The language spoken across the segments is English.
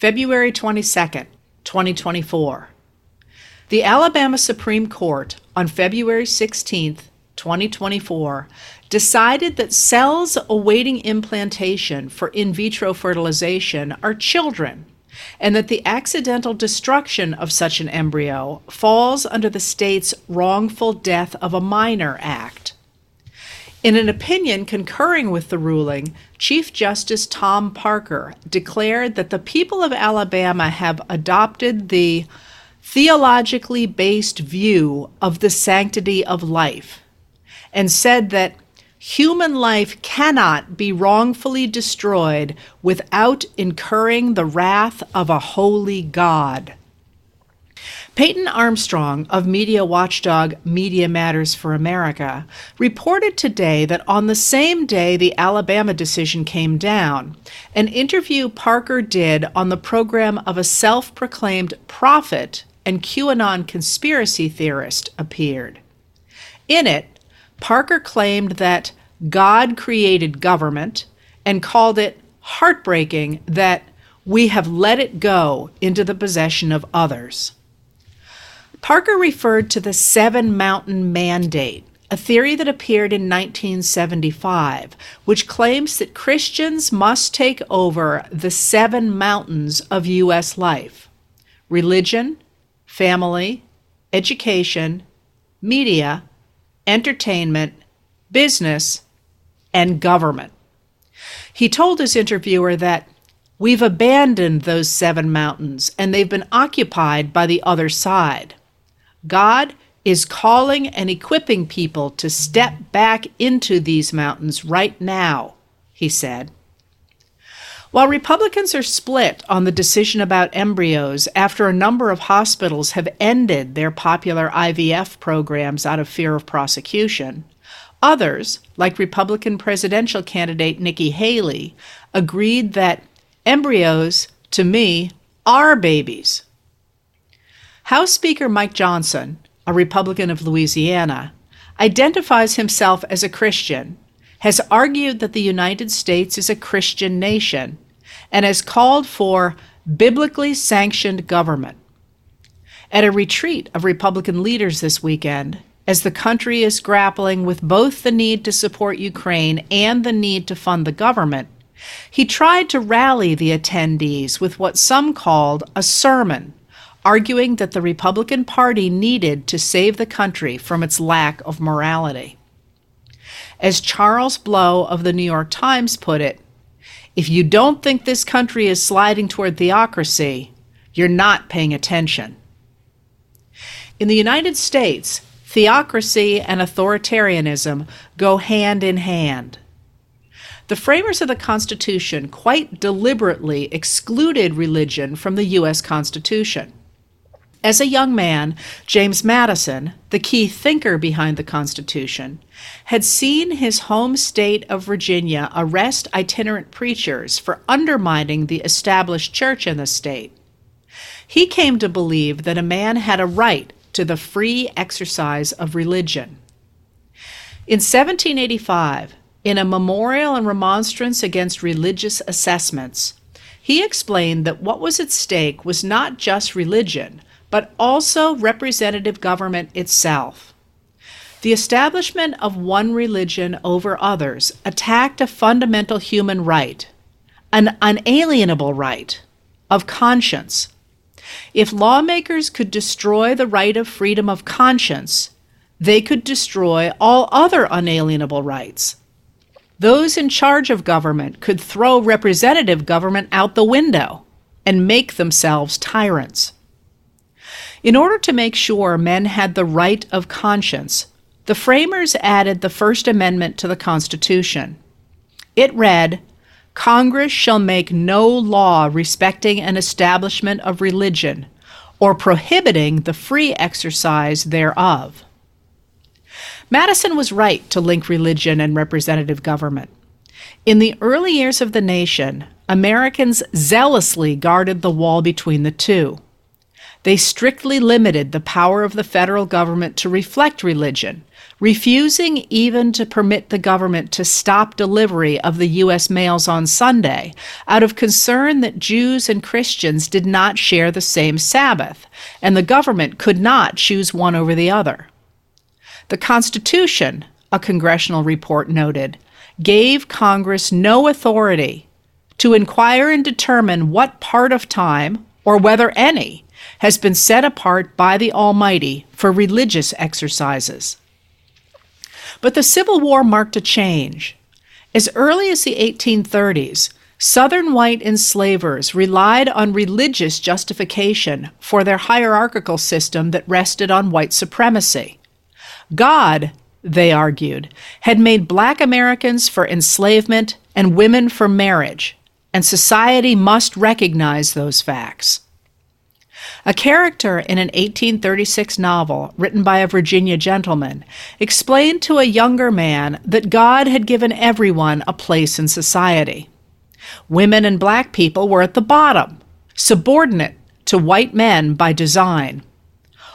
February 22nd, 2024. The Alabama Supreme Court on February 16th, 2024, decided that cells awaiting implantation for in vitro fertilization are children and that the accidental destruction of such an embryo falls under the state's Wrongful Death of a Minor Act. In an opinion concurring with the ruling, Chief Justice Tom Parker declared that the people of Alabama have adopted the theologically based view of the sanctity of life and said that human life cannot be wrongfully destroyed without incurring the wrath of a holy God. Peyton Armstrong of media watchdog Media Matters for America reported today that on the same day the Alabama decision came down, an interview Parker did on the program of a self proclaimed prophet and QAnon conspiracy theorist appeared. In it, Parker claimed that God created government and called it heartbreaking that we have let it go into the possession of others. Parker referred to the Seven Mountain Mandate, a theory that appeared in 1975, which claims that Christians must take over the seven mountains of U.S. life religion, family, education, media, entertainment, business, and government. He told his interviewer that we've abandoned those seven mountains and they've been occupied by the other side. God is calling and equipping people to step back into these mountains right now, he said. While Republicans are split on the decision about embryos after a number of hospitals have ended their popular IVF programs out of fear of prosecution, others, like Republican presidential candidate Nikki Haley, agreed that embryos, to me, are babies. House Speaker Mike Johnson, a Republican of Louisiana, identifies himself as a Christian, has argued that the United States is a Christian nation, and has called for biblically sanctioned government. At a retreat of Republican leaders this weekend, as the country is grappling with both the need to support Ukraine and the need to fund the government, he tried to rally the attendees with what some called a sermon arguing that the Republican Party needed to save the country from its lack of morality. As Charles Blow of the New York Times put it, if you don't think this country is sliding toward theocracy, you're not paying attention. In the United States, theocracy and authoritarianism go hand in hand. The framers of the Constitution quite deliberately excluded religion from the U.S. Constitution. As a young man, James Madison, the key thinker behind the Constitution, had seen his home state of Virginia arrest itinerant preachers for undermining the established church in the state. He came to believe that a man had a right to the free exercise of religion. In 1785, in a memorial and remonstrance against religious assessments, he explained that what was at stake was not just religion but also representative government itself. The establishment of one religion over others attacked a fundamental human right, an unalienable right of conscience. If lawmakers could destroy the right of freedom of conscience, they could destroy all other unalienable rights. Those in charge of government could throw representative government out the window and make themselves tyrants. In order to make sure men had the right of conscience, the framers added the First Amendment to the Constitution. It read, Congress shall make no law respecting an establishment of religion or prohibiting the free exercise thereof. Madison was right to link religion and representative government. In the early years of the nation, Americans zealously guarded the wall between the two. They strictly limited the power of the federal government to reflect religion, refusing even to permit the government to stop delivery of the U.S. mails on Sunday out of concern that Jews and Christians did not share the same Sabbath, and the government could not choose one over the other. The Constitution, a congressional report noted, gave Congress no authority to inquire and determine what part of time, or whether any, has been set apart by the Almighty for religious exercises. But the Civil War marked a change. As early as the 1830s, Southern white enslavers relied on religious justification for their hierarchical system that rested on white supremacy. God, they argued, had made black Americans for enslavement and women for marriage, and society must recognize those facts. A character in an 1836 novel written by a Virginia gentleman explained to a younger man that God had given everyone a place in society. Women and black people were at the bottom, subordinate to white men by design.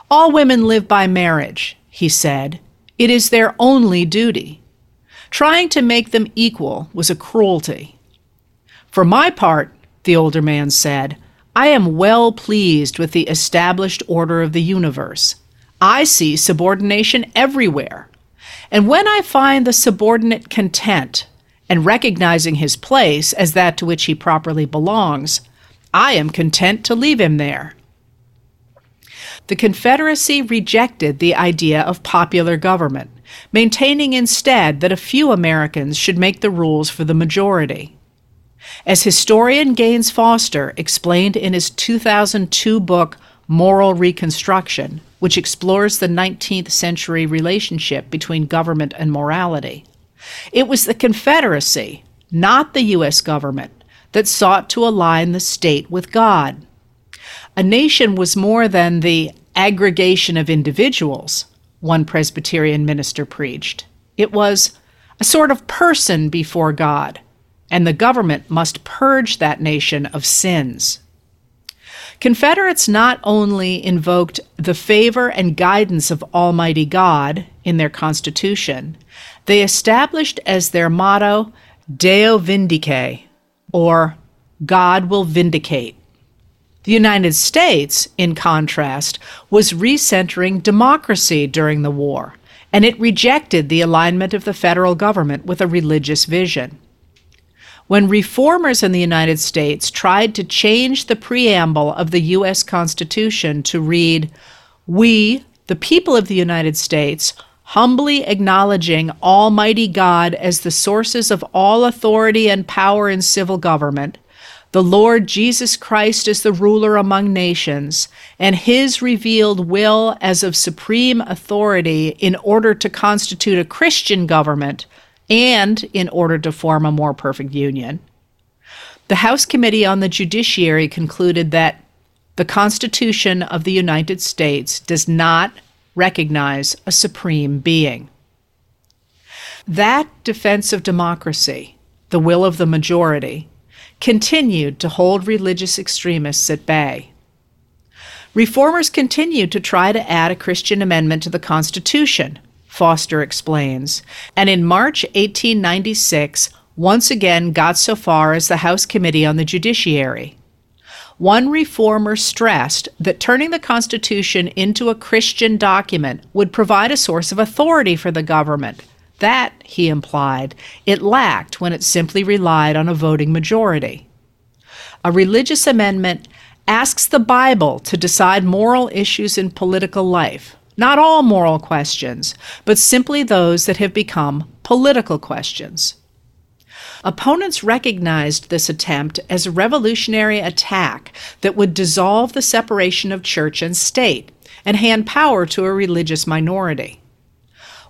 All women live by marriage, he said. It is their only duty. Trying to make them equal was a cruelty. For my part, the older man said, I am well pleased with the established order of the universe. I see subordination everywhere. And when I find the subordinate content and recognizing his place as that to which he properly belongs, I am content to leave him there. The Confederacy rejected the idea of popular government, maintaining instead that a few Americans should make the rules for the majority. As historian Gaines Foster explained in his 2002 book, Moral Reconstruction, which explores the 19th century relationship between government and morality, it was the Confederacy, not the U.S. government, that sought to align the state with God. A nation was more than the aggregation of individuals, one Presbyterian minister preached. It was a sort of person before God, and the government must purge that nation of sins. Confederates not only invoked the favor and guidance of Almighty God in their Constitution, they established as their motto Deo Vindice, or God will vindicate. The United States, in contrast, was recentering democracy during the war, and it rejected the alignment of the federal government with a religious vision. When reformers in the United States tried to change the preamble of the U.S. Constitution to read, We, the people of the United States, humbly acknowledging Almighty God as the sources of all authority and power in civil government, the Lord Jesus Christ as the ruler among nations, and his revealed will as of supreme authority in order to constitute a Christian government and in order to form a more perfect union. The House Committee on the Judiciary concluded that the Constitution of the United States does not recognize a supreme being. That defense of democracy, the will of the majority, continued to hold religious extremists at bay. Reformers continued to try to add a Christian amendment to the Constitution, Foster explains, and in March 1896 once again got so far as the House Committee on the Judiciary. One reformer stressed that turning the Constitution into a Christian document would provide a source of authority for the government. That, he implied, it lacked when it simply relied on a voting majority. A religious amendment asks the Bible to decide moral issues in political life, not all moral questions, but simply those that have become political questions. Opponents recognized this attempt as a revolutionary attack that would dissolve the separation of church and state and hand power to a religious minority.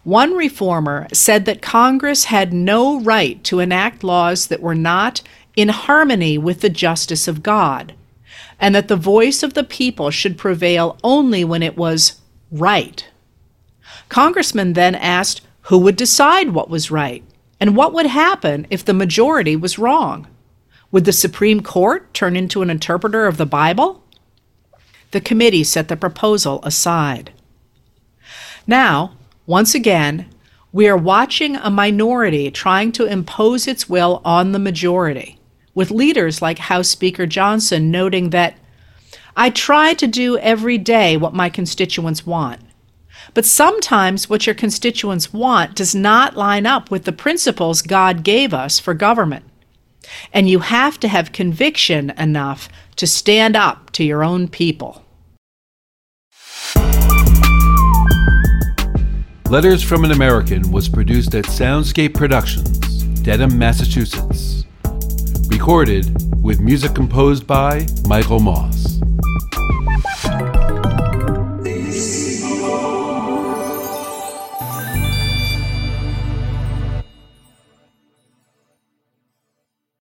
One reformer said that Congress had no right to enact laws that were not in harmony with the justice of God, and that the voice of the people should prevail only when it was right. Congressmen then asked who would decide what was right and what would happen if the majority was wrong. Would the Supreme Court turn into an interpreter of the Bible? The committee set the proposal aside. Now, Once again, we are watching a minority trying to impose its will on the majority, with leaders like House Speaker Johnson noting that I try to do every day what my constituents want. But sometimes what your constituents want does not line up with the principles God gave us for government. And you have to have conviction enough to stand up to your own people. Letters from an American was produced at Soundscape Productions, Dedham, Massachusetts. Recorded with music composed by Michael Moss.